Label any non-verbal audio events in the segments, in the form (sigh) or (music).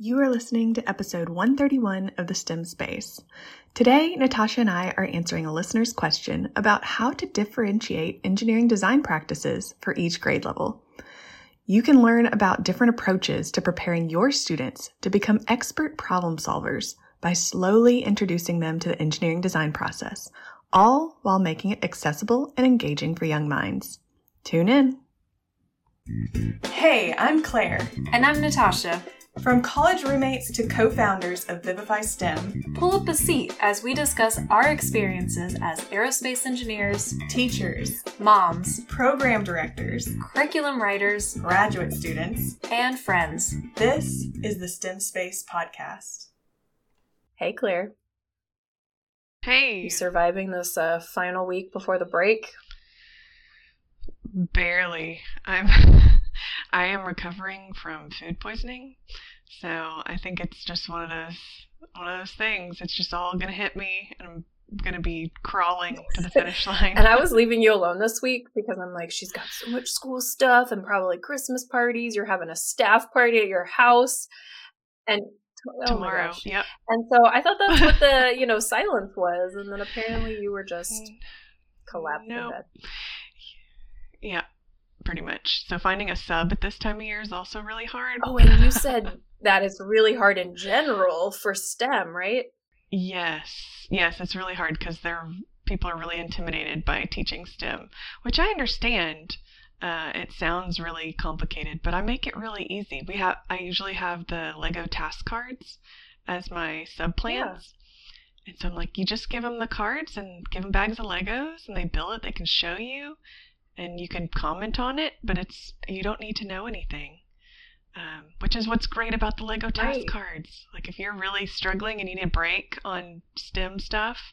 You are listening to episode 131 of the STEM Space. Today, Natasha and I are answering a listener's question about how to differentiate engineering design practices for each grade level. You can learn about different approaches to preparing your students to become expert problem solvers by slowly introducing them to the engineering design process, all while making it accessible and engaging for young minds. Tune in. Hey, I'm Claire. And I'm Natasha. From college roommates to co founders of Vivify STEM, pull up a seat as we discuss our experiences as aerospace engineers, teachers, moms, program directors, curriculum writers, graduate students, and friends. This is the STEM Space Podcast. Hey, Claire. Hey. You surviving this uh, final week before the break? Barely. I'm (laughs) I am recovering from food poisoning. So I think it's just one of those one of those things. It's just all gonna hit me and I'm gonna be crawling to the finish line. and I was (laughs) leaving you alone this week because I'm like, she's got so much school stuff and probably Christmas parties. You're having a staff party at your house. And oh tomorrow. Yep. And so I thought that's what the, (laughs) you know, silence was. And then apparently you were just collapsed nope. Yeah pretty much. So finding a sub at this time of year is also really hard. Oh, and you said (laughs) that is really hard in general for STEM, right? Yes. Yes, it's really hard because there people are really intimidated by teaching STEM, which I understand. Uh, it sounds really complicated, but I make it really easy. We have I usually have the Lego task cards as my sub plans. Yeah. And so I'm like, you just give them the cards and give them bags of Legos and they build it. They can show you and you can comment on it, but it's you don't need to know anything. Um, which is what's great about the Lego task right. cards. Like if you're really struggling and you need a break on STEM stuff,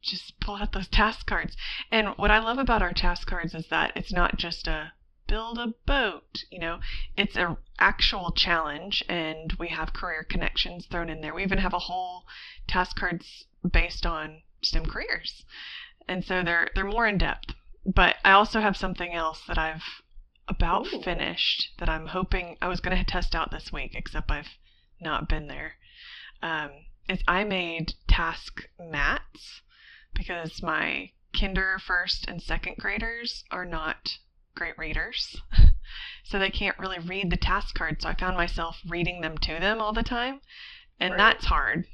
just pull out those task cards. And what I love about our task cards is that it's not just a build a boat, you know, it's an actual challenge and we have career connections thrown in there. We even have a whole task cards based on STEM careers. And so they're they're more in depth but I also have something else that I've about Ooh. finished that I'm hoping I was going to test out this week, except I've not been there. Um, is I made task mats because my kinder first and second graders are not great readers. (laughs) so they can't really read the task cards. So I found myself reading them to them all the time. And right. that's hard.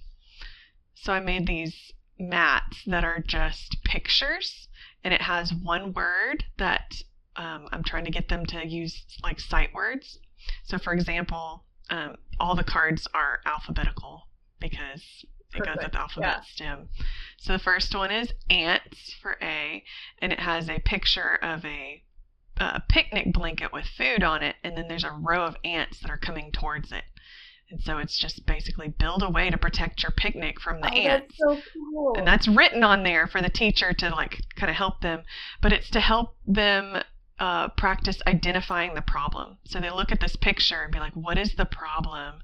So I made these mats that are just pictures and it has one word that um, I'm trying to get them to use like sight words. So, for example, um, all the cards are alphabetical because it Perfect. goes with alphabet yeah. stem. So the first one is ants for A, and it has a picture of a, a picnic blanket with food on it, and then there's a row of ants that are coming towards it. And so it's just basically build a way to protect your picnic from the oh, ants. That's so cool. And that's written on there for the teacher to like kind of help them, but it's to help them uh, practice identifying the problem. So they look at this picture and be like, what is the problem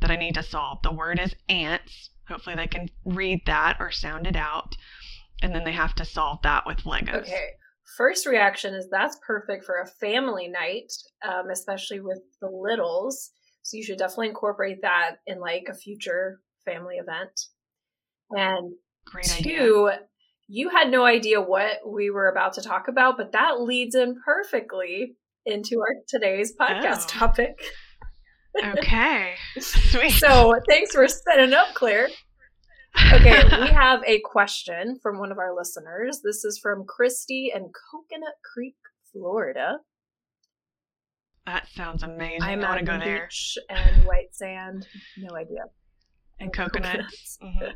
that I need to solve? The word is ants. Hopefully they can read that or sound it out. And then they have to solve that with Legos. Okay. First reaction is that's perfect for a family night, um, especially with the littles so you should definitely incorporate that in like a future family event. And Great two, idea. you had no idea what we were about to talk about, but that leads in perfectly into our today's podcast oh. topic. okay. (laughs) Sweet. So thanks for setting up, Claire. Okay, we (laughs) have a question from one of our listeners. This is from Christy in Coconut Creek, Florida. That sounds amazing. I'm I want to go there. Beach and white sand. No idea. And coconuts. Mm-hmm.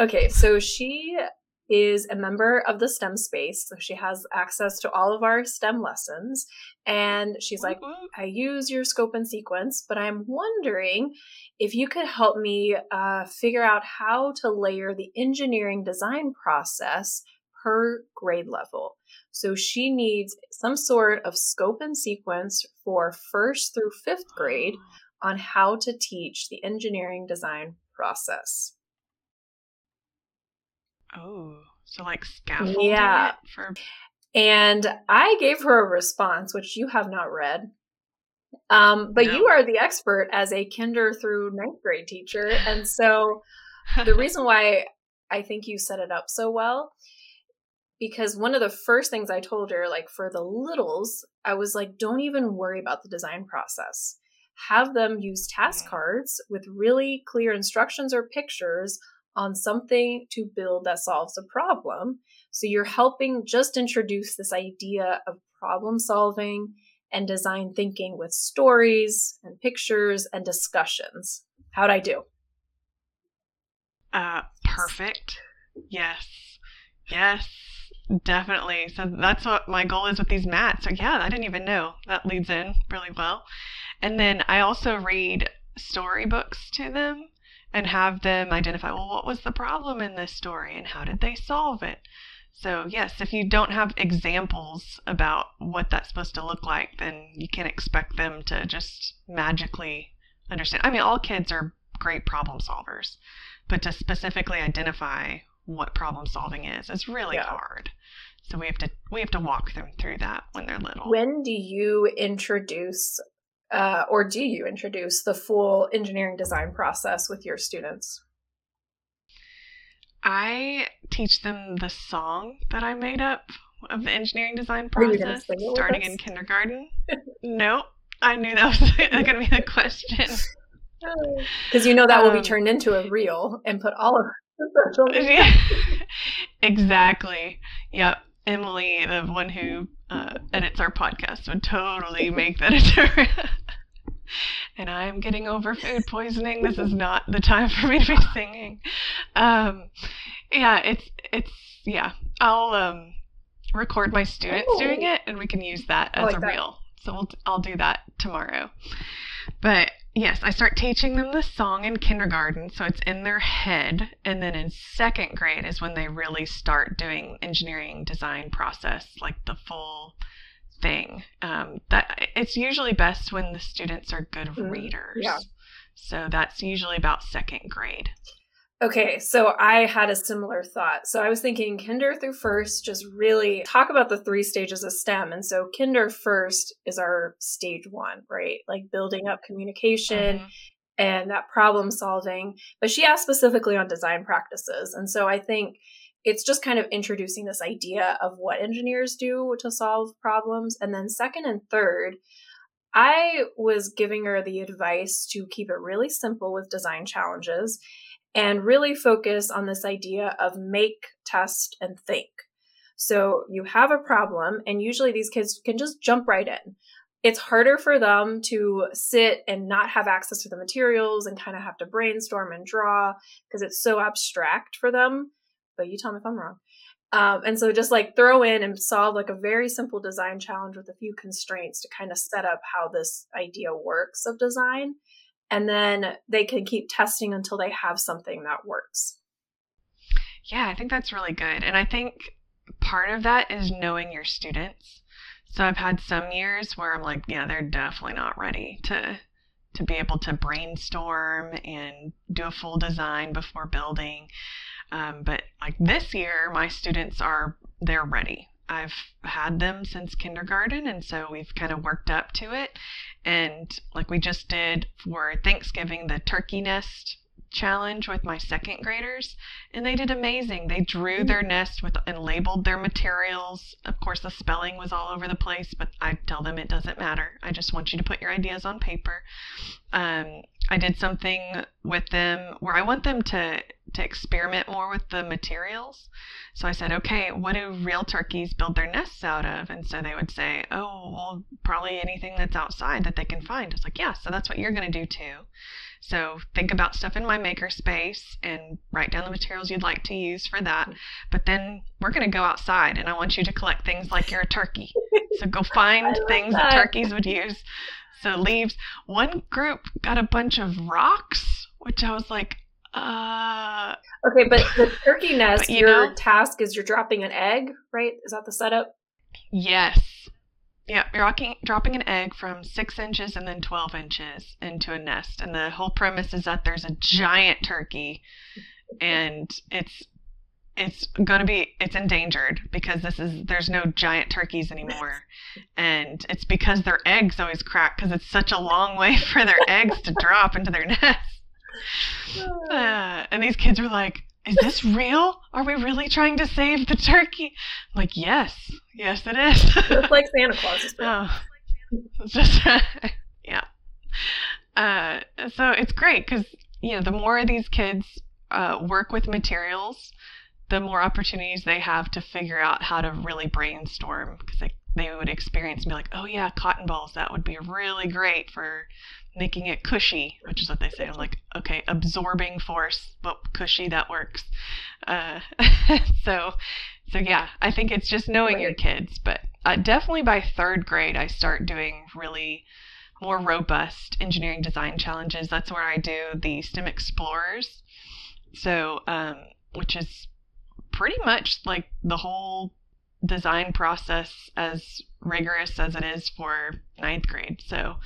(laughs) okay, so she is a member of the STEM space. So she has access to all of our STEM lessons. And she's like, I use your scope and sequence, but I'm wondering if you could help me uh, figure out how to layer the engineering design process per grade level. So she needs some sort of scope and sequence for first through fifth grade on how to teach the engineering design process. Oh, so like scaffolding yeah. for and I gave her a response which you have not read. Um, but No. you are the expert as a kinder through ninth grade teacher. And so (laughs) the reason why I think you set it up so well, because one of the first things I told her, like for the littles, I was like, don't even worry about the design process. Have them use task cards with really clear instructions or pictures on something to build that solves a problem. So you're helping just introduce this idea of problem solving and design thinking with stories and pictures and discussions. How'd I do? Uh, perfect. Yes. Yes. Definitely. So that's what my goal is with these mats. So yeah, I didn't even know. That leads in really well. And then I also read storybooks to them and have them identify, well, what was the problem in this story and how did they solve it? So, yes, if you don't have examples about what that's supposed to look like, then you can't expect them to just magically understand. I mean, all kids are great problem solvers, but to specifically identify what problem solving is It's really Yeah. hard. So we have to we have to walk them through that when they're little. When do you introduce, uh, or do you introduce the full engineering design process with your students? I teach them the song that I made up of the engineering design Are you gonna process sing it with starting in kindergarten. (laughs) nope. I knew that was (laughs) going to be the question. (laughs) Because you know that will be Um, turned into a reel and put all of (laughs) exactly. Yep. Emily, the one who uh, edits our podcast, would totally make that a (laughs) and I'm getting over food poisoning. This is not the time for me to be singing. Um, yeah, it's it's yeah. I'll um, record my students Oh. doing it, and we can use that as like a that. reel. So we'll, I'll do that tomorrow. But yes, I start teaching them the song in kindergarten, so it's in their head. And then in second grade is when they really start doing engineering design process, like the full thing. Um, that it's usually best when the students are good Mm, readers. yeah. So that's usually about second grade. Okay, so I had a similar thought. So I was thinking kinder through first, just really talk about the three stages of STEM. And so kinder first is our stage one, right? Like building up communication Mhm. and that problem solving. But she asked specifically on design practices. And so I think it's just kind of introducing this idea of what engineers do to solve problems. And then second and third, I was giving her the advice to keep it really simple with design challenges and really focus on this idea of make, test, and think. So you have a problem, and usually these kids can just jump right in. It's harder for them to sit and not have access to the materials and kind of have to brainstorm and draw because it's so abstract for them. But you tell me if I'm wrong. Um, and so just like throw in and solve like a very simple design challenge with a few constraints to kind of set up how this idea works of design. And then they can keep testing until they have something that works. Yeah, I think that's really good. And I think part of that is knowing your students. So I've had some years where I'm like, yeah, they're definitely not ready to to be able to brainstorm and do a full design before building. Um, but like this year, my students are they're ready. I've had them since kindergarten, and so we've kind of worked up to it. And like we just did for Thanksgiving, the turkey nest challenge with my second graders and they did amazing. They drew their nest with and labeled their materials. Of course, the spelling was all over the place, but I tell them it doesn't matter. I just want you to put your ideas on paper. Um, I did something with them where I want them to to experiment more with the materials. So I said, okay, what do real turkeys build their nests out of? And so they would say, oh, well, probably anything that's outside that they can find. It's like, yeah, so that's what you're going to do too. So think about stuff in my makerspace and write down the materials you'd like to use for that. But then we're going to go outside and I want you to collect things like you're a turkey. So go (laughs) find things that. that turkeys would use. So leaves. One group got a bunch of rocks, which I was like, uh, Okay, but the turkey (laughs) nest, you your know- task is you're dropping an egg, right? Is that the setup? yes. Yeah, you're rocking, dropping an egg from six inches and then 12 inches into a nest. And the whole premise is that there's a giant turkey (laughs) and it's it's going to be it's endangered because this is there's no giant turkeys anymore. And it's because their eggs always crack because it's such a long way (laughs) for their eggs to drop into their (laughs) nest (laughs) uh, and these kids are like is this real? Are we really trying to save the turkey? I'm like yes. Yes it is. It's like santa claus is oh, it's just yeah. Uh, so it's great because you know the more these kids uh, work with materials the more opportunities they have to figure out how to really brainstorm because they, they would experience and be like, oh yeah, cotton balls, that would be really great for making it cushy, which is what they say. I'm like, okay, absorbing force, but cushy, that works. Uh, (laughs) so, so yeah, I think it's just knowing right. your kids, but uh, definitely by third grade, I start doing really more robust engineering design challenges. That's where I do the STEM Explorers. So, um, which is pretty much like the whole design process as rigorous as it is for ninth grade. So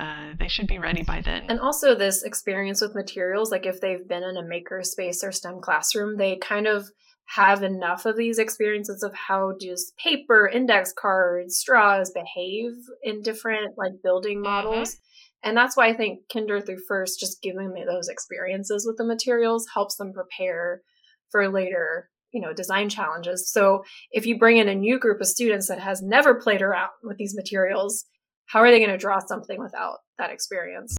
uh, they should be ready by then. And also, this experience with materials, like if they've been in a maker space or STEM classroom, they kind of have enough of these experiences of how just paper, index cards, straws behave in different like building mm-hmm. models. Mm-hmm. And that's why I think kinder through first, just giving them those experiences with the materials helps them prepare for later you know design challenges. So if you bring in a new group of students that has never played around with these materials how are they going to draw something without that experience?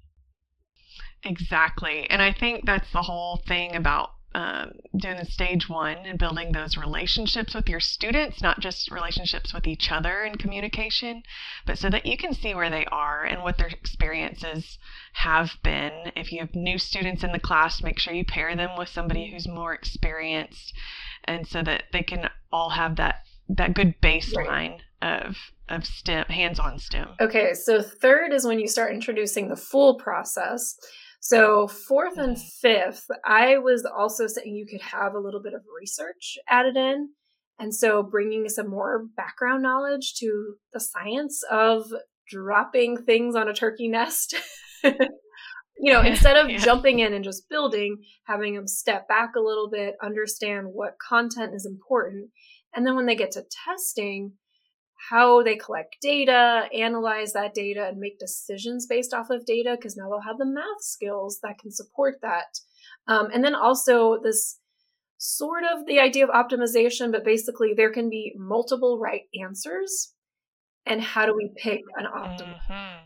Exactly. And i think that's the whole thing about um, doing the stage one and building those relationships with your students, not just relationships with each other in communication, but so that you can see where they are and what their experiences have been. If you have new students in the class, make sure you pair them with somebody who's more experienced and so that they can all have that that good baseline right. of of STEM, hands-on STEM. Okay, so third is when you start introducing the full process. So fourth and fifth, I was also saying you could have a little bit of research added in. And so bringing some more background knowledge to the science of dropping things on a turkey nest (laughs) you know, (laughs) instead of yeah. jumping in and just building, having them step back a little bit, understand what content is important. And then when they get to testing, how they collect data, analyze that data, and make decisions based off of data, because now they'll have the math skills that can support that. Um, and then also this sort of the idea of optimization, but basically there can be multiple right answers. And how do we pick an optimal? Mm-hmm.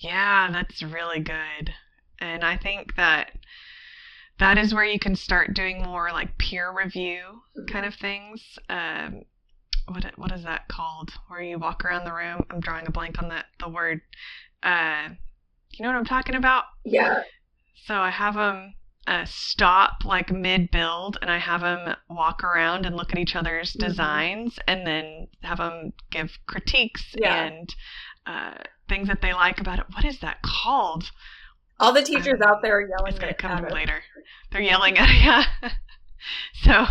Yeah, that's really good. And I think that that is where you can start doing more like peer review kind of things. Um, what what is that called? Where you walk around the room. I'm drawing a blank on that the word. Uh, you know what I'm talking about? Yeah. So I have them uh, stop like mid build, and I have them walk around and look at each other's mm-hmm. designs, and then have them give critiques yeah. and uh, things that they like about it. What is that called? All the teachers um, out there are yelling. It's gonna come to later. They're yelling at (laughs) yeah. (laughs) so,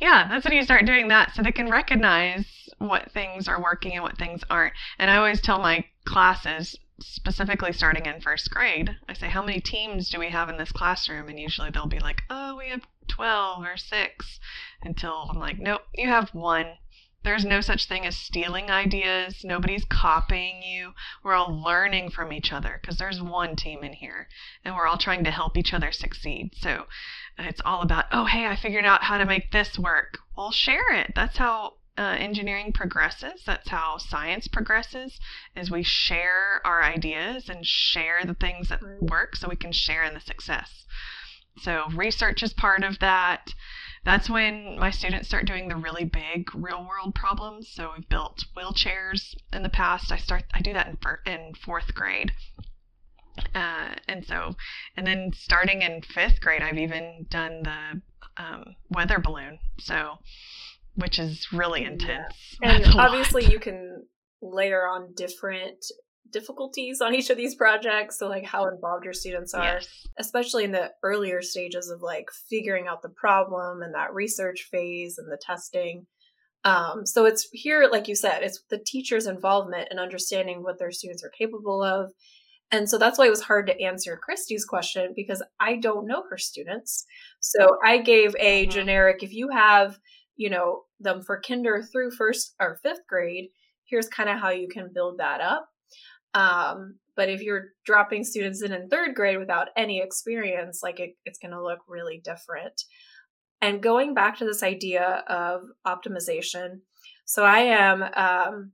yeah, that's when you start doing that, so they can recognize what things are working and what things aren't. And I always tell my classes, specifically starting in first grade, I say, "How many teams do we have in this classroom?" And usually they'll be like, "Oh, we have 12 or 6." Until I'm like, "Nope, you have one." There's no such thing as stealing ideas. Nobody's copying you. We're all learning from each other because there's one team in here and we're all trying to help each other succeed. So it's all about, oh, hey, I figured out how to make this work. Well, share it. That's how uh, engineering progresses. That's how science progresses. Is we share our ideas and share the things that work, so we can share in the success. So research is part of that that's when my students start doing the really big real world problems. So we've built wheelchairs in the past. I start I do that in fir- in fourth grade. Uh, and so, and then starting in fifth grade, I've even done the um, weather balloon. So, which is really intense. Yeah. And (laughs) obviously, you can layer on different difficulties on each of these projects so like how involved your students are yes. especially in the earlier stages of like figuring out the problem and that research phase and the testing um, so it's here like you said it's the teacher's involvement and understanding what their students are capable of And so that's why it was hard to answer Christy's question because I don't know her students. So I gave a mm-hmm. generic, if you have, you know, them for kinder through first or fifth grade, here's kind of how you can build that up. Um, but if you're dropping students in in third grade without any experience, like it, it's going to look really different. And going back to this idea of optimization, so I am, um,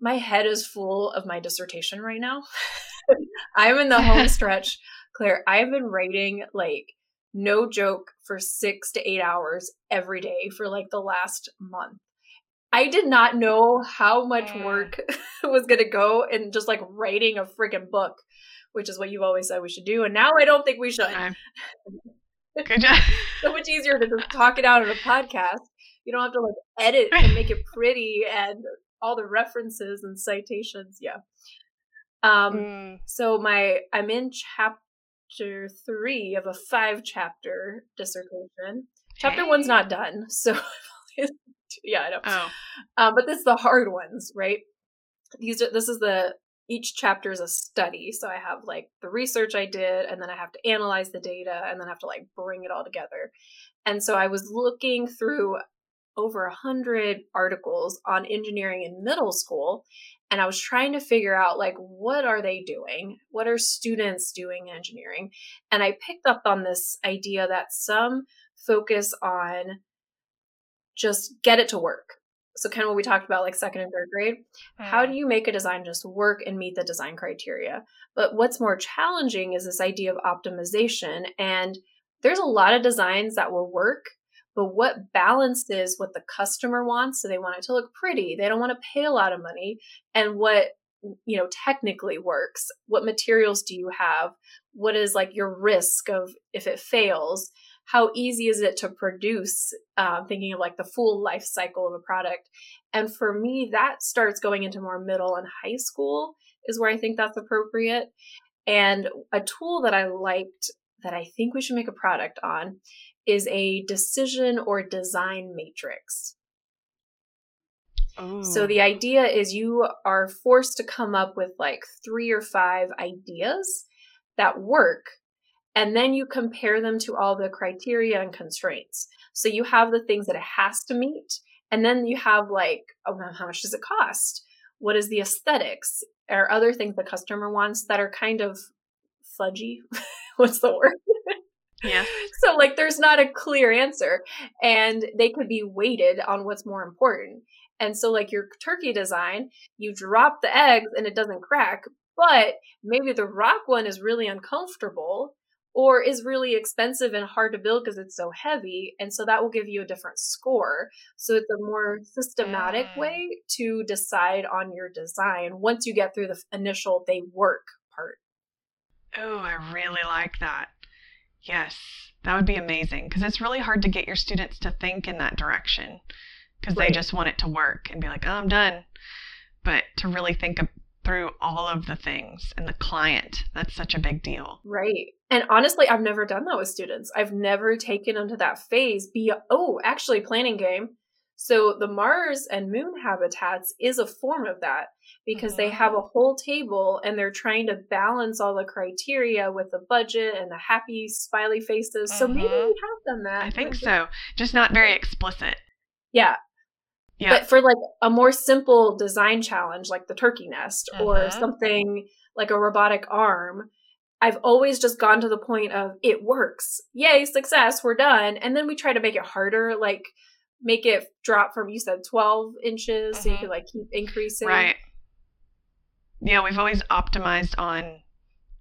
my head is full of my dissertation right now. (laughs) I'm in the home (laughs) stretch. Claire, I've been writing like no joke for six to eight hours every day for like the last month. I did not know how much work (laughs) was going to go in just like writing a freaking book, which is what you've always said we should do. And now I don't think we should. (laughs) Good job. so much easier to just talk it out on a podcast. You don't have to like edit and make it pretty and all the references and citations. Yeah. Um, mm. so my I'm in chapter three of a five chapter dissertation. Chapter one's not done, so (laughs) (laughs) yeah, I know. Oh. Um, but this is the hard ones, right? These are this is the each chapter is a study. So I have like the research I did, and then I have to analyze the data, and then I have to like bring it all together. And so I was looking through over a hundred articles on engineering in middle school and i was trying to figure out like what are they doing what are students doing in engineering and i picked up on this idea that some focus on just get it to work. So kind of what we talked about like second and third grade mm. how do you make a design just work and meet the design criteria? But what's more challenging is this idea of optimization and there's a lot of designs that will work but what balances what the customer wants so they want it to look pretty they don't want to pay a lot of money and what you know technically works. What materials do you have? What is like your risk of if it fails how easy is it to produce um, thinking of like the full life cycle of a product and for me that starts going into more middle and high school is where i think that's appropriate and a tool that i liked that i think we should make a product on is a decision or design matrix. Oh. So the idea is you are forced to come up with like three or five ideas that work and then you compare them to all the criteria and constraints. So you have the things that it has to meet and then you have like oh, how much does it cost? What is the aesthetics? Or other things the customer wants that are kind of fudgy. (laughs) What's the word? Yeah. (laughs) So like there's not a clear answer and they could be weighted on what's more important. And so like your turkey design, you drop the eggs and it doesn't crack, but maybe the rock one is really uncomfortable or is really expensive and hard to build because it's so heavy and so that will give you a different score. So it's a more systematic mm. way to decide on your design once you get through the initial they work part. Oh, I really like that. Yes, that would be amazing because it's really hard to get your students to think in that direction because right. they just want it to work and be like, oh, I'm done. But to really think through all of the things and the client, that's such a big deal. Right. And honestly, I've never done that with students. I've never taken them to that phase. Be oh, actually, planning game. So the Mars and Moon habitats is a form of that because mm-hmm. they have a whole table and they're trying to balance all the criteria with the budget and the happy smiley faces. Mm-hmm. So maybe mm-hmm. we have done that. I think so. Just not very explicit. Yeah. Yeah. But for like a more simple design challenge like the turkey nest mm-hmm. or something like a robotic arm, I've always just gone to the point of it works. Yay, success, we're done. And then we try to make it harder like make it drop from you said 12 inches so you mm-hmm. can like keep increasing. Right yeah, we've always optimized on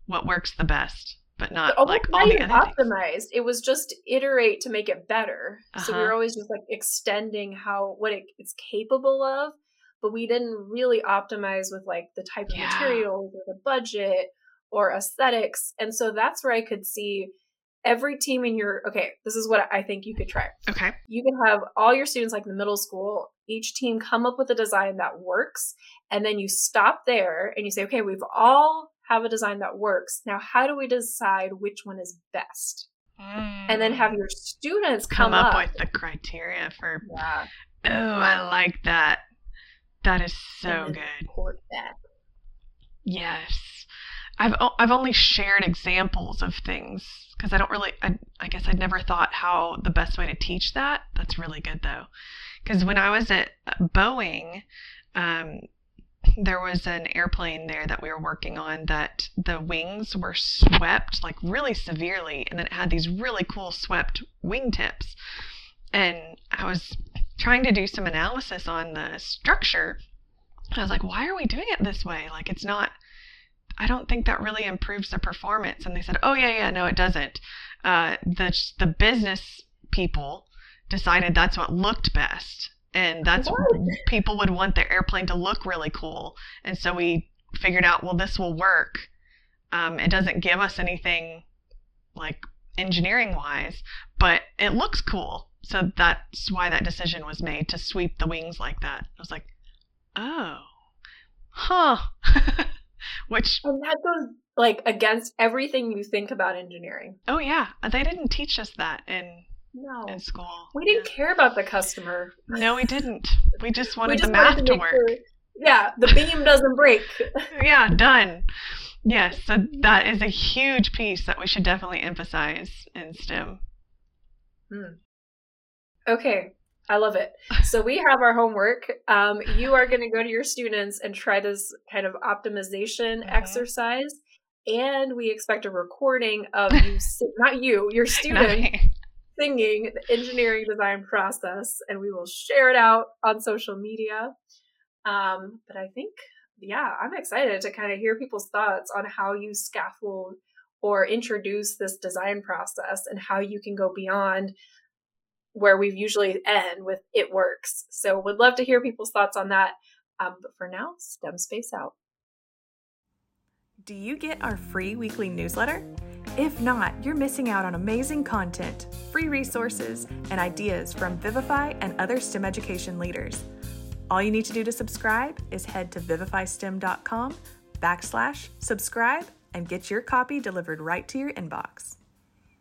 what works the best, but not like all the optimized. It was just iterate to make it better. Uh-huh. So we were always just like extending how what it, it's capable of, but we didn't really optimize with like the type of yeah. materials or the budget or aesthetics. And so that's where I could see every team in your okay this is what i think you could try okay you can have all your students like in the middle school each team come up with a design that works and then you stop there and you say okay we've all have a design that works now how do we decide which one is best mm. and then have your students come, come up, up, with the criteria for yeah. oh i like that that is so good report back. yes I've I've only shared examples of things because I don't really I, I guess I'd never thought how the best way to teach that. That's really good though, because when I was at Boeing, um, there was an airplane there that we were working on that the wings were swept like really severely, and then it had these really cool swept wingtips, and I was trying to do some analysis on the structure. I was like, why are we doing it this way? Like it's not I don't think that really improves the performance. And they said, oh, yeah, yeah, no, it doesn't. Uh, the, the business people decided that's what looked best. And that's what people would want their airplane to look really cool. And so we figured out, well, this will work. Um, it doesn't give us anything like engineering wise, but it looks cool. So that's why that decision was made to sweep the wings like that. I was like, oh, huh. (laughs) Which and that goes like against everything you think about engineering. Oh yeah, they didn't teach us that in no in school. We didn't yeah. care about the customer. No, we didn't. We just wanted we just the math to, work. Sure, yeah, the beam doesn't break. (laughs) yeah, done. Yes, so that is a huge piece that we should definitely emphasize in STEM. Hmm. Okay, I love it. (laughs) So we have our homework. Um, you are going to go to your students and try this kind of optimization mm-hmm. exercise, and we expect a recording of (laughs) you, not you, your student singing the engineering design process, and we will share it out on social media. Um, but I think, yeah, I'm excited to kind of hear people's thoughts on how you scaffold or introduce this design process and how you can go beyond where we've usually end with it works. So would love to hear people's thoughts on that. Um, but for now, STEM space out. Do you get our free weekly newsletter? If not, you're missing out on amazing content, free resources, and ideas from Vivify and other STEM education leaders. All you need to do to subscribe is head to vivifystem.com backslash subscribe and get your copy delivered right to your inbox.